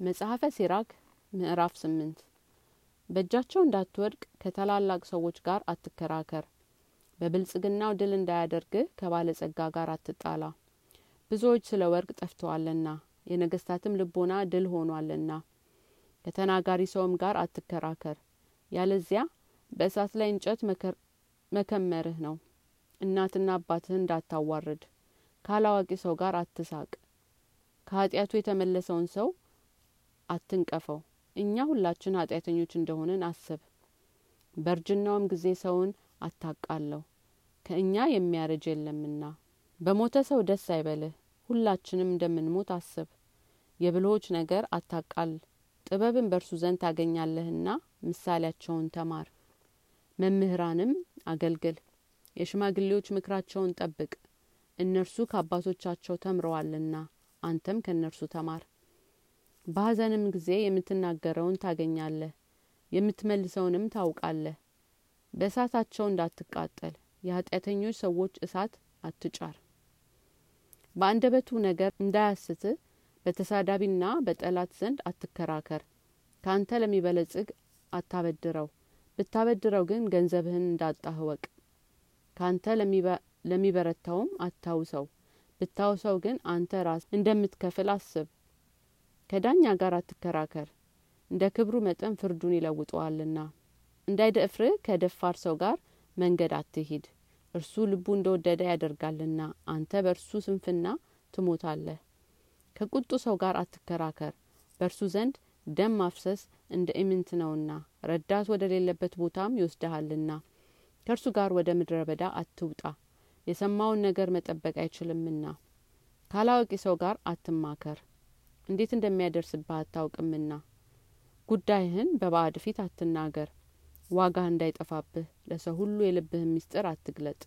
መጽሐፈ ሲራክ ምዕራፍ ስምንት። በእጃቸው እንዳትወድቅ ከታላላቅ ሰዎች ጋር አትከራከር። በብልጽግናው ድል እንዳያደርግህ ከባለጸጋ ጋር አትጣላ። ብዙዎች ስለ ወርቅ ጠፍተዋልና የነገስታትም ልቦና ድል ሆኗልና ከተናጋሪ ሰውም ጋር አትከራከር። ያለዚያ በእሳት ላይ እንጨት መከመርህ ነው። እናትና አባትህን እንዳታዋርድ ካላዋቂ ሰው ጋር አትሳቅ። ከኃጢአቱ የተመለሰውን ሰው አትንቀፈው። እኛ ሁላችን ኃጢአተኞች እንደሆንን አስብ። በእርጅናውም ጊዜ ሰውን አታቃለው ከእኛ የሚያረጅ የለምና። በሞተ ሰው ደስ አይበልህ። ሁላችንም እንደምንሞት አስብ። የብልሆች ነገር አታቃል። ጥበብን በእርሱ ዘንድ ታገኛለህና ምሳሌያቸውን ተማር። መምህራንም አገልግል። የሽማግሌዎች ምክራቸውን ጠብቅ። እነርሱ ከአባቶቻቸው ተምረዋልና አንተም ከእነርሱ ተማር በሀዘንም ጊዜ የምትናገረውን ታገኛለህ የምትመልሰውንም ታውቃለህ። በእሳታቸው እንዳትቃጠል የኃጢአተኞች ሰዎች እሳት አትጫር። በአንደበቱ ነገር እንዳያስትህ በተሳዳቢና በጠላት ዘንድ አትከራከር። ካንተ ለሚበለጽግ አታበድረው ብታበድረው ግን ገንዘብህን እንዳጣህ እወቅ ካንተ ለሚበረታውም አታውሰው ብታውሰው ግን አንተ ራስ እንደምትከፍል አስብ ከዳኛ ጋር አትከራከር። እንደ ክብሩ መጠን ፍርዱን ይለውጠዋልና። እንዳይደፍርህ ከደፋር ሰው ጋር መንገድ አትሂድ። እርሱ ልቡ እንደወደደ ያደርጋልና አንተ በእርሱ ስንፍና ትሞታለህ። ከቁጡ ሰው ጋር አትከራከር። በእርሱ ዘንድ ደም ማፍሰስ እንደ ኢምንት ነውና ረዳት ወደ ሌለበት ቦታም ይወስድሃልና ከእርሱ ጋር ወደ ምድረ በዳ አትውጣ። የሰማውን ነገር መጠበቅ አይችልምና። ካላዋቂ ሰው ጋር አትማከር እንዴት እንደሚያደርስብህ አታውቅምና። ጉዳይህን በባዕድ ፊት አትናገር። ዋጋህ እንዳይጠፋብህ ለሰው ሁሉ የልብህን ምስጢር አትግለጥ